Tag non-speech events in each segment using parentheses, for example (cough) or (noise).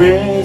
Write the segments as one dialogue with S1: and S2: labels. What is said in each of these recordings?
S1: We.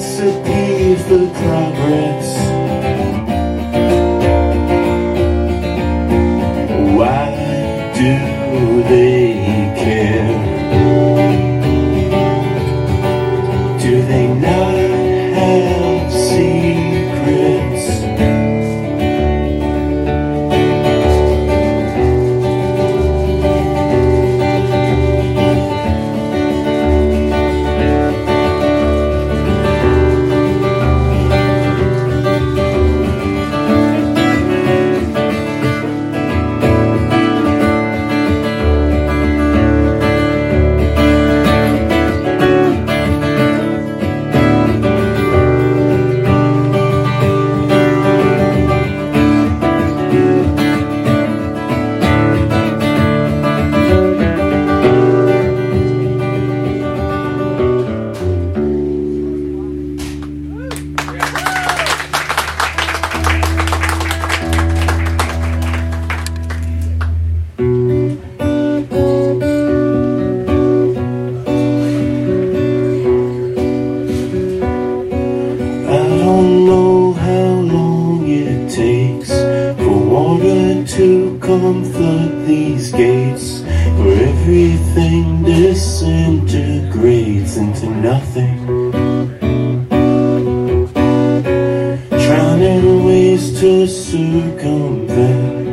S1: Drowning ways to circumvent.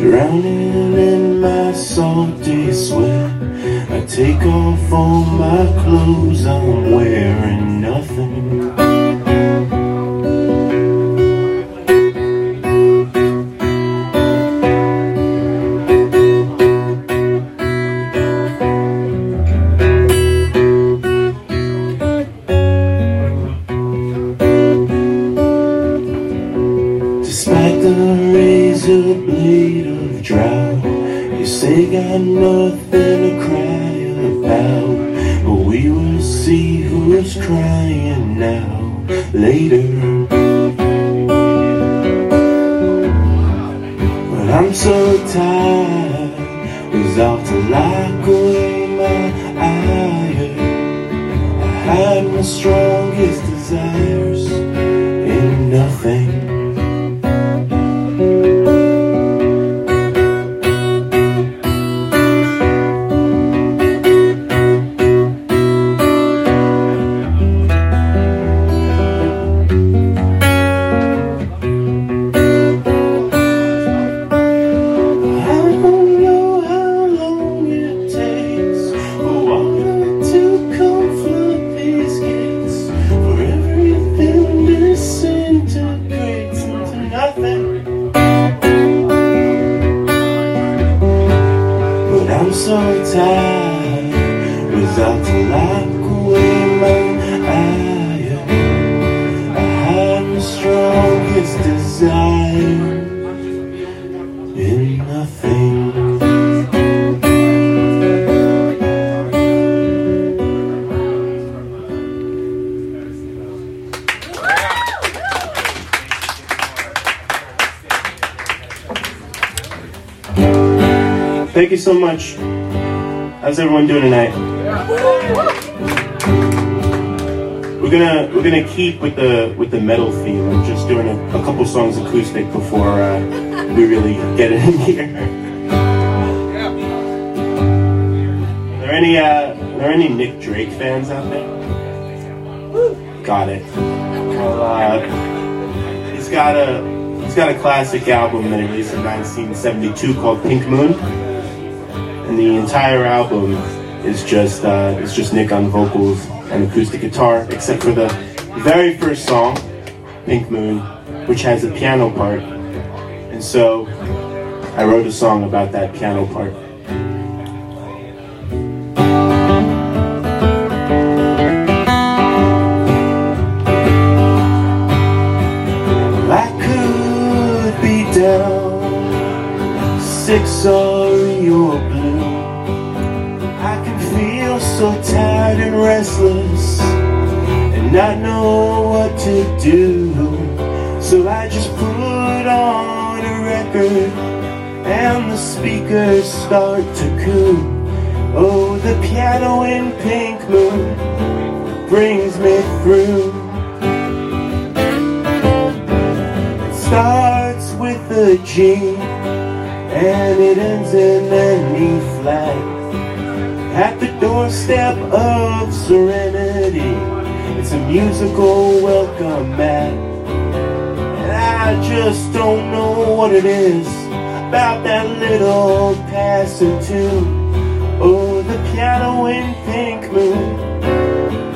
S1: Drowning in my salty sweat. I take off all my clothes. I'm wearing nothing. You so much. How's everyone doing tonight? We're gonna we're gonna keep with the with the metal theme. I'm just doing a, a couple songs acoustic before uh, we really get in (laughs) here. Are there any uh, are there any Nick Drake fans out there? Got it. Well, uh, he's got a he's got a classic album that he released in 1972 called Pink Moon, the entire album is just uh, is just Nick on vocals and acoustic guitar, except for the very first song, Pink Moon, which has a piano part. And so I wrote a song about that piano part. I could be down, sick, sorry, speakers start to coo. Oh, the piano in Pink Moon brings me through. It starts with a G and it ends in an E flat at the doorstep of serenity. It's a musical welcome mat. And I just don't know what it is about that little passing tune. Oh, the piano in pink moon.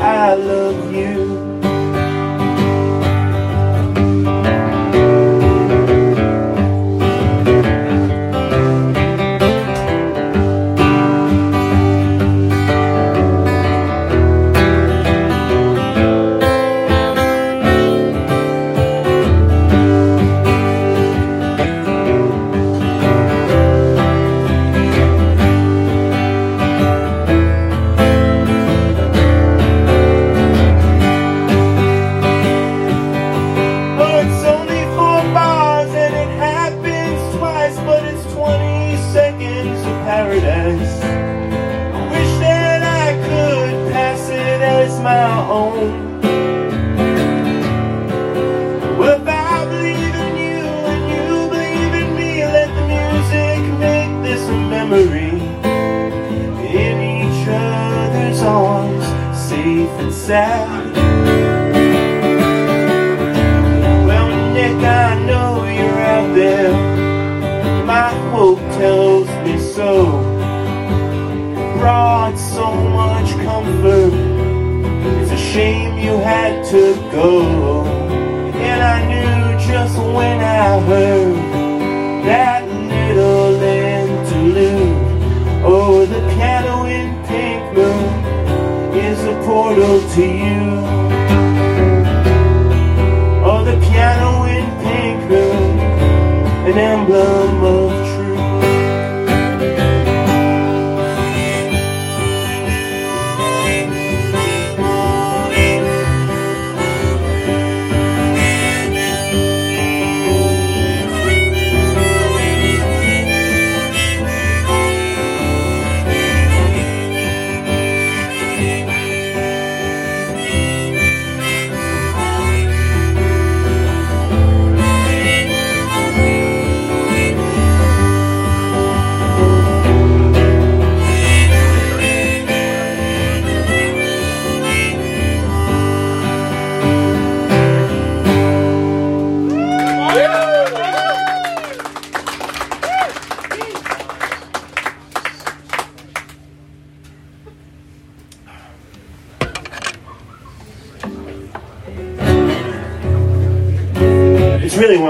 S1: I love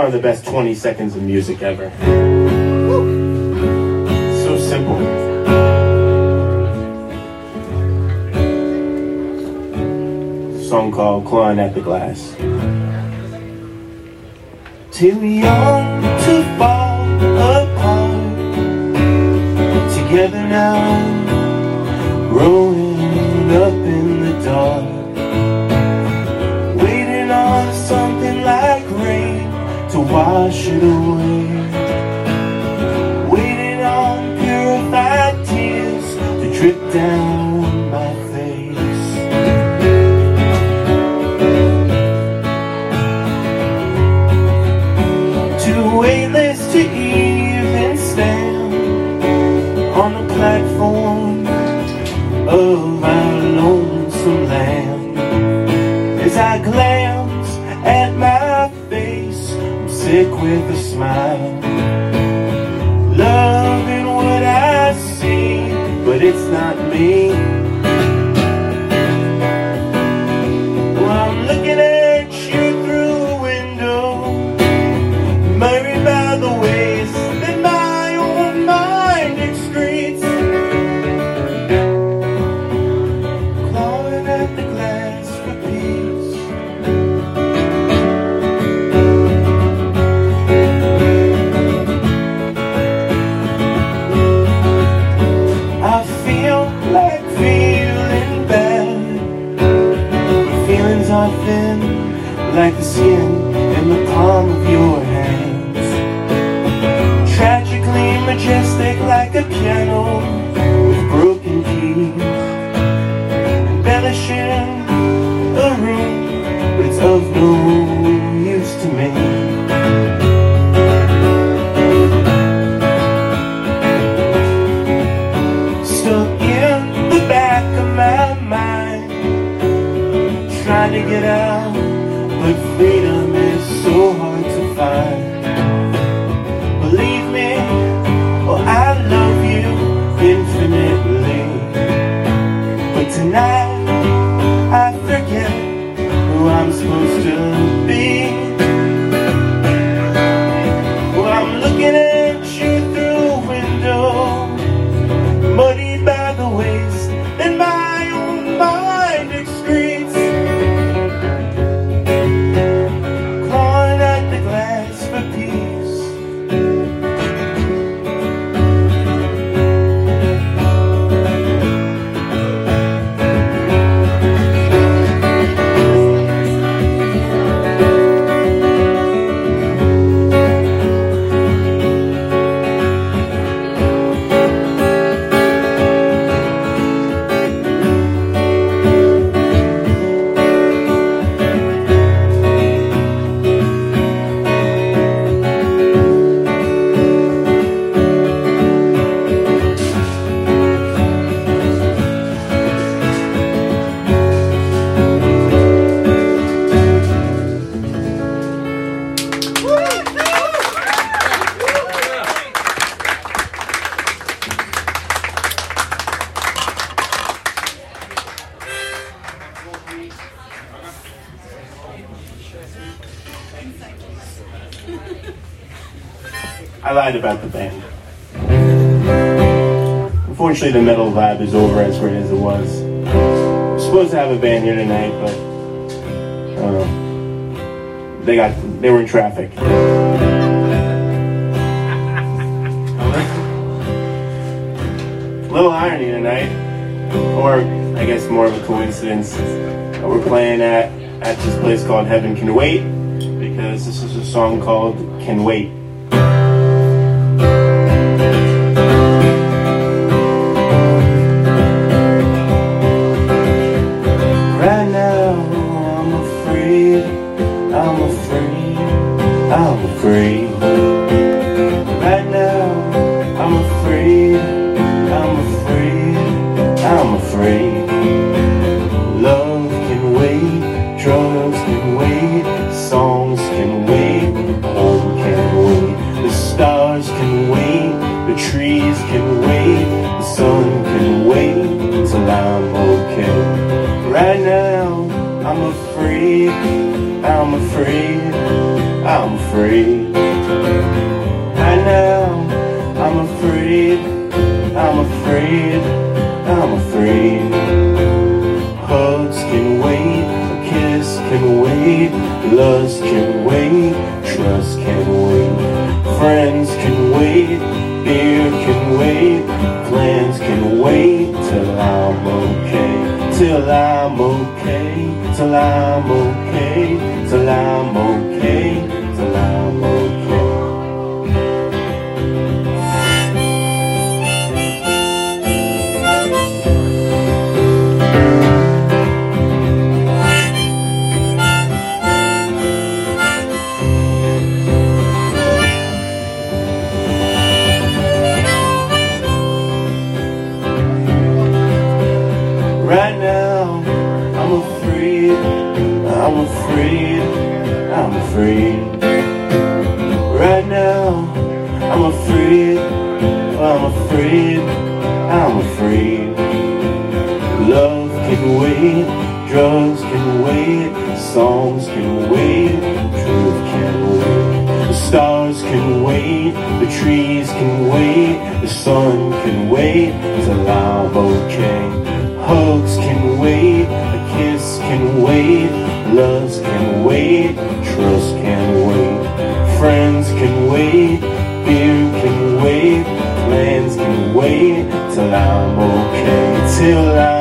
S1: Of the best 20 seconds of music ever. So simple. Song called Clawing at the Glass. Too young to fall apart. Together now, wash it away. with a smile. supposed to have a band here tonight, but um, they got they were in traffic. Little irony tonight, or I guess more of a coincidence. We're playing at at this place called Heaven Can Wait because this is a song called Can Wait. till I'm okay, till I'm okay, till I'm okay. I'm. Right now, I'm afraid, I'm afraid, I'm afraid. Love can wait, drugs can wait, songs can wait, truth can wait. The stars can wait, the trees can wait, the sun can wait till I'm okay. Hugs till I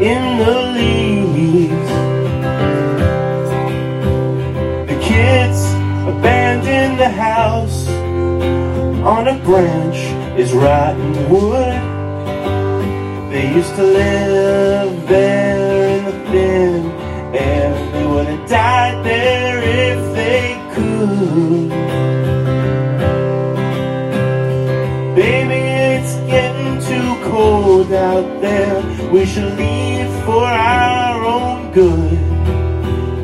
S1: in the leaves. The kids abandoned the house on a branch is rotten wood. They used to live there in the thin air. They would have died there if they could. Baby, it's getting too cold out there. We should leave for our own good.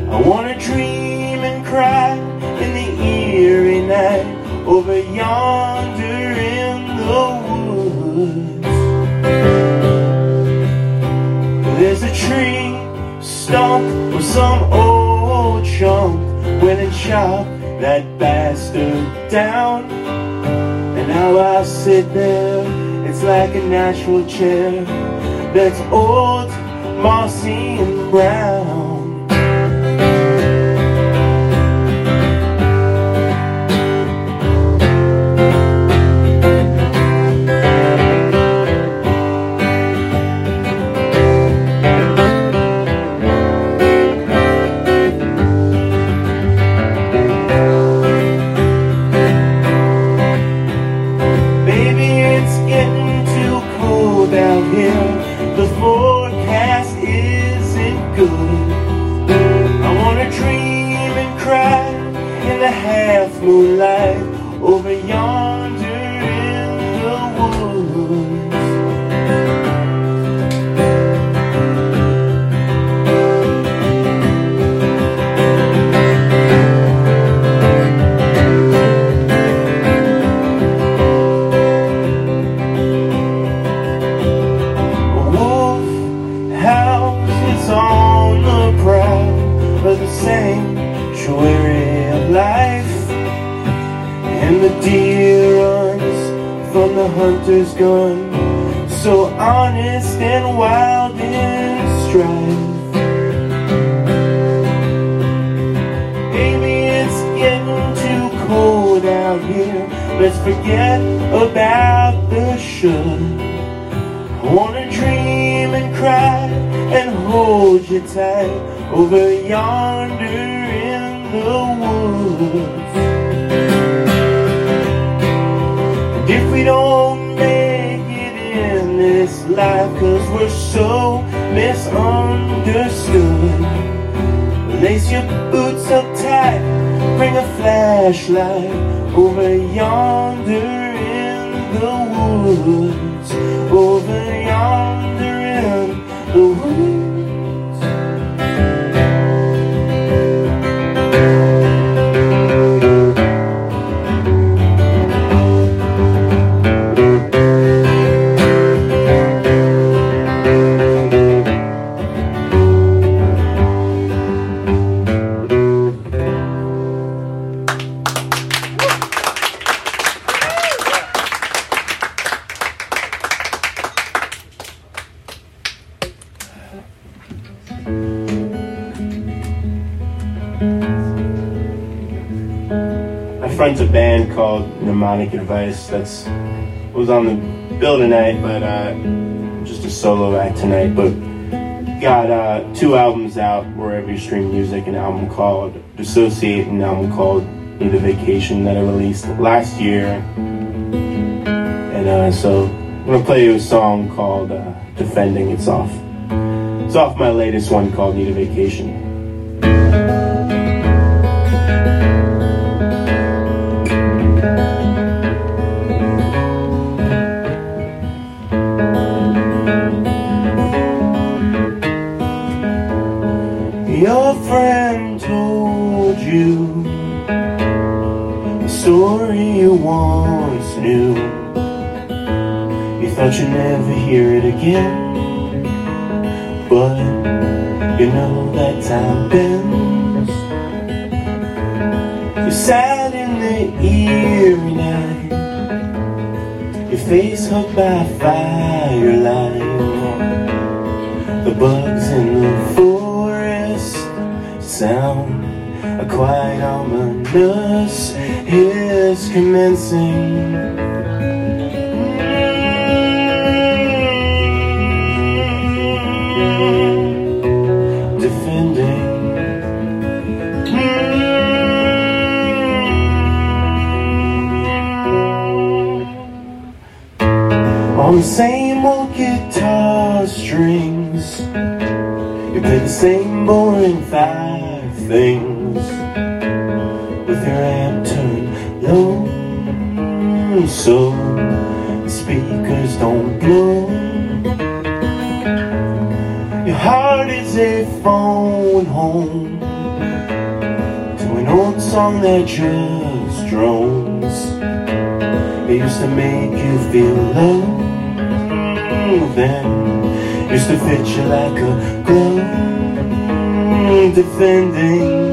S1: I wanna dream and cry in the eerie night over yonder in the woods. There's a tree stump with some old chunk went and chopped that bastard down. And now I sit there, it's like a natural chair that's old, mossy, and brown. Advice that's was on the bill tonight, but uh, just a solo act tonight. But got uh, two albums out wherever you stream music. An album called Dissociate, and an album called Need a Vacation that I released last year. And uh, so I'm gonna play you a song called uh, Defending. It's off. It's off my latest one called Need a Vacation. Hear it again, but you know that time bends. You sat in the eerie night, your face hugged by firelight. The bugs in the forest sound a quiet ominous hiss commencing. On the same old guitar strings. You play the same boring five things with your amp turned low, so the speakers don't blow. Your heart is a phone home to an old song that just drones. It used to make you feel low, used to fit you like a glove, defending.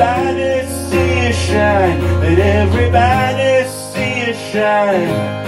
S1: Everybody see you shine. Let everybody see you shine.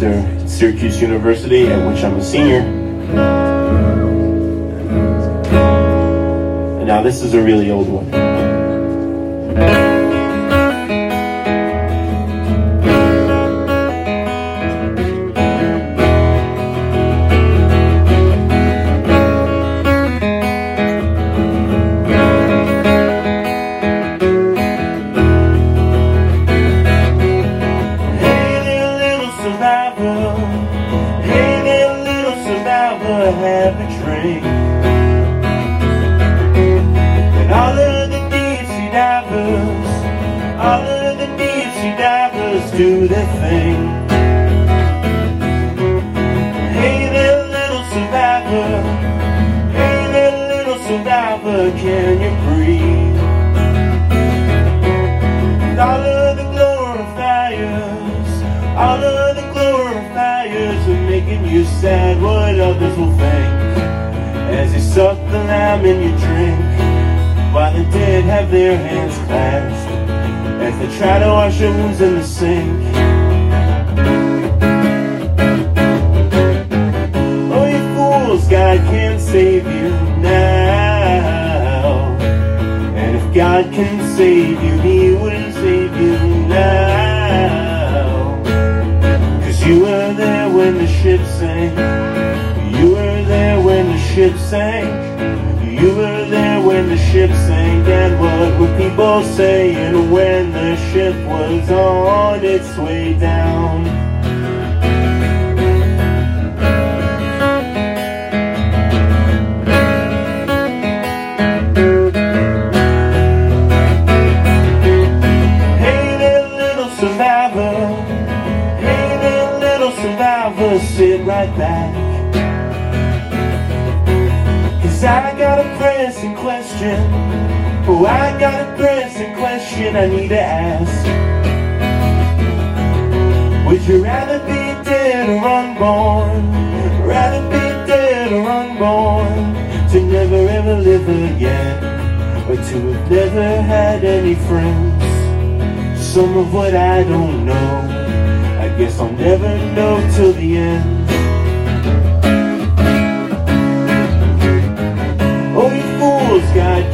S1: Syracuse University, at which I'm a senior. And now this is a really old one. suck the lamb in your drink While the dead have their hands clasped As they try to wash their wounds in the sink Oh, you fools! God can save you now. And if God can save you, He will save you now. Cause you were there when the ship sank. You were there when the ship sank. You were there when the ship sank, and what were people saying when the ship was on its way down? Hey there, little survivor. Hey there, little survivor. Sit right back. pressing question. Oh, I got a pressing question I need to ask. Would you rather be dead or unborn? Rather be dead or unborn? To never ever live again. Or to have never had any friends. Some of what I don't know. I guess I'll never know till the end.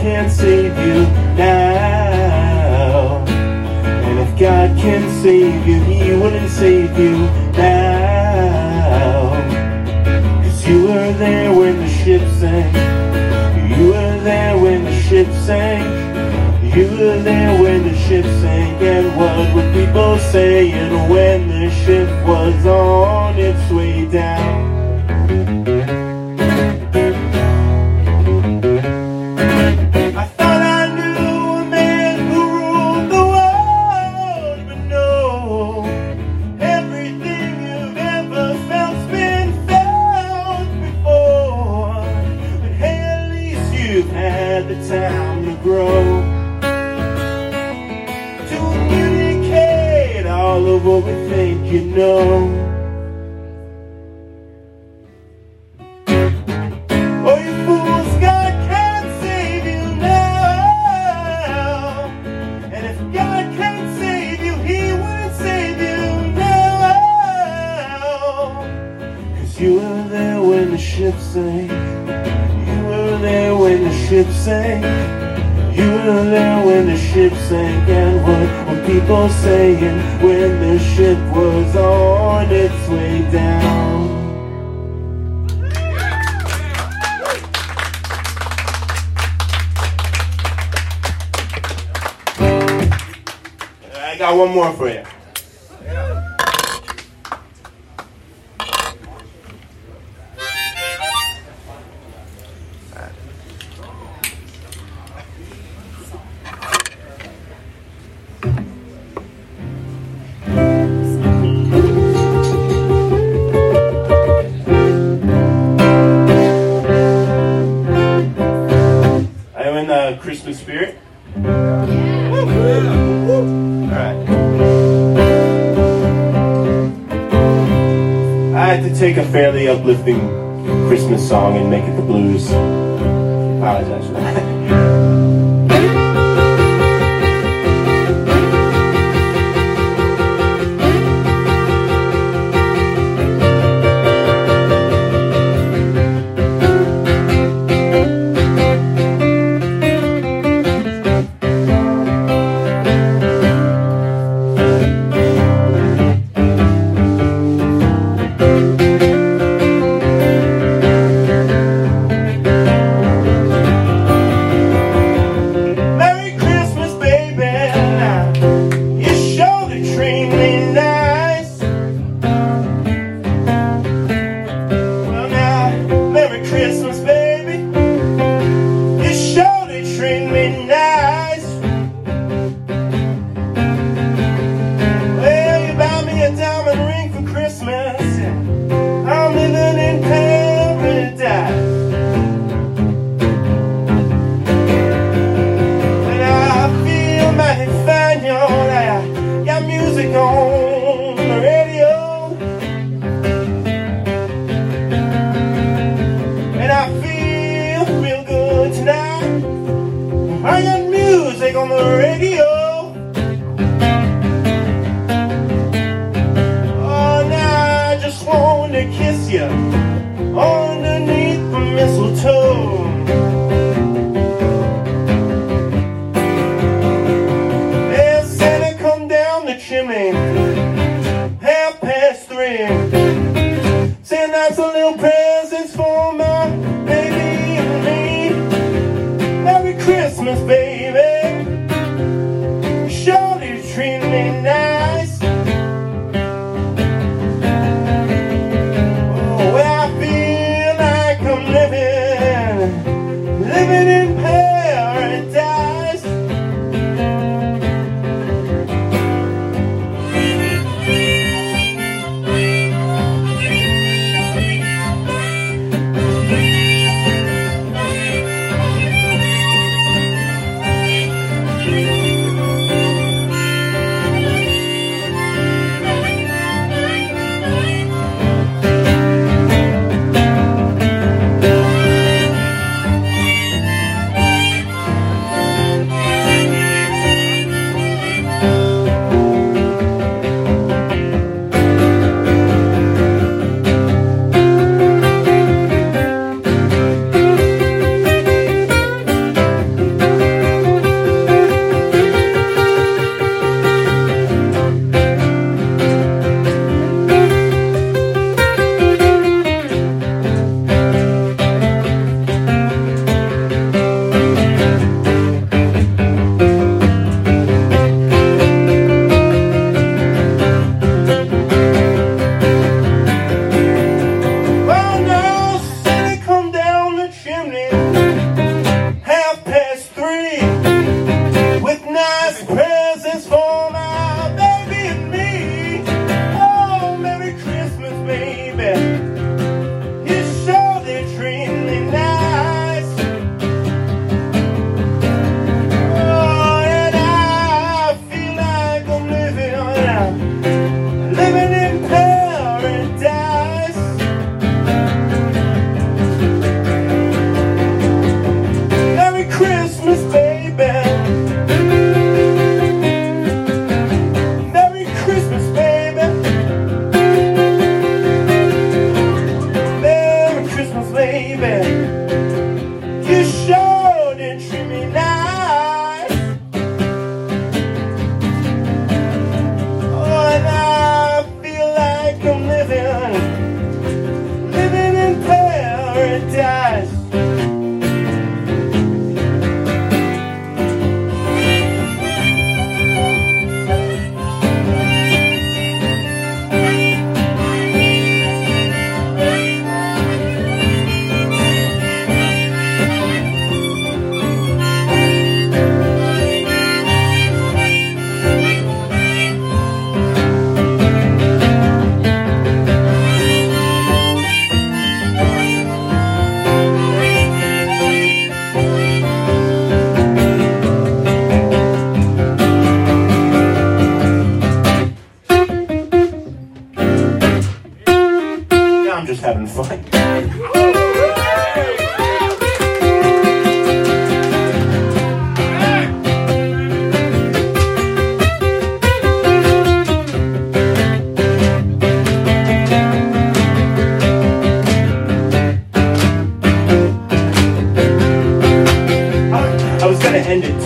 S1: can't save you now. And if God can save you, He wouldn't save you now. Cause you were there when the ship sank. You were there when the ship sank. You were there when the ship sank. And what were people saying when the ship was on? I got one more for you. uplifting Christmas song and make it the blues.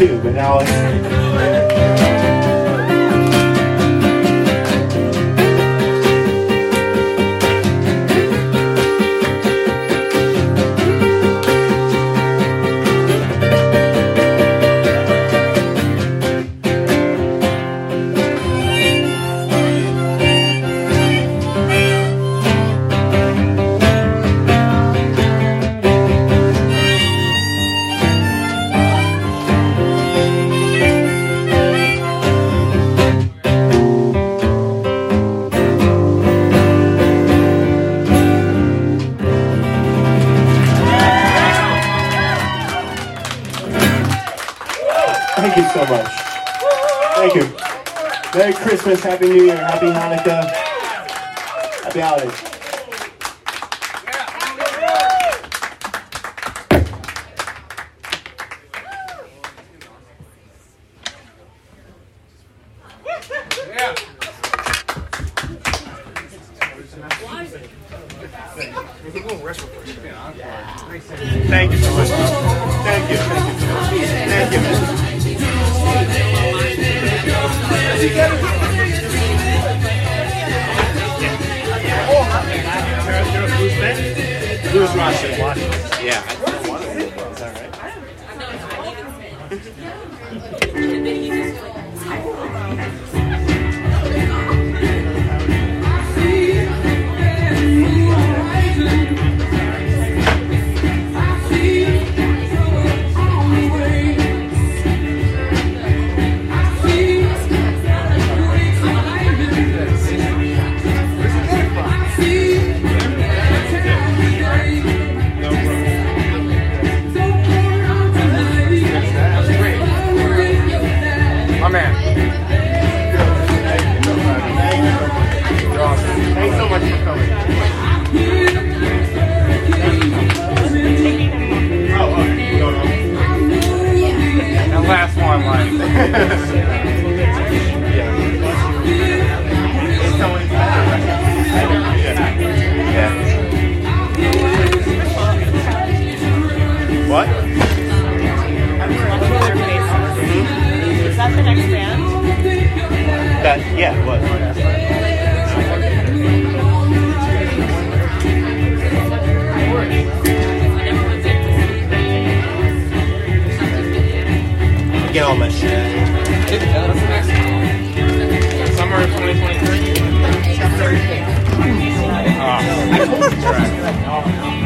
S1: Too, but now it's.
S2: Happy New Year, Blues Russian. Yeah. What?
S3: Is that the next band?
S2: That, yeah, what? Get all my shit.
S4: 2023. (laughs)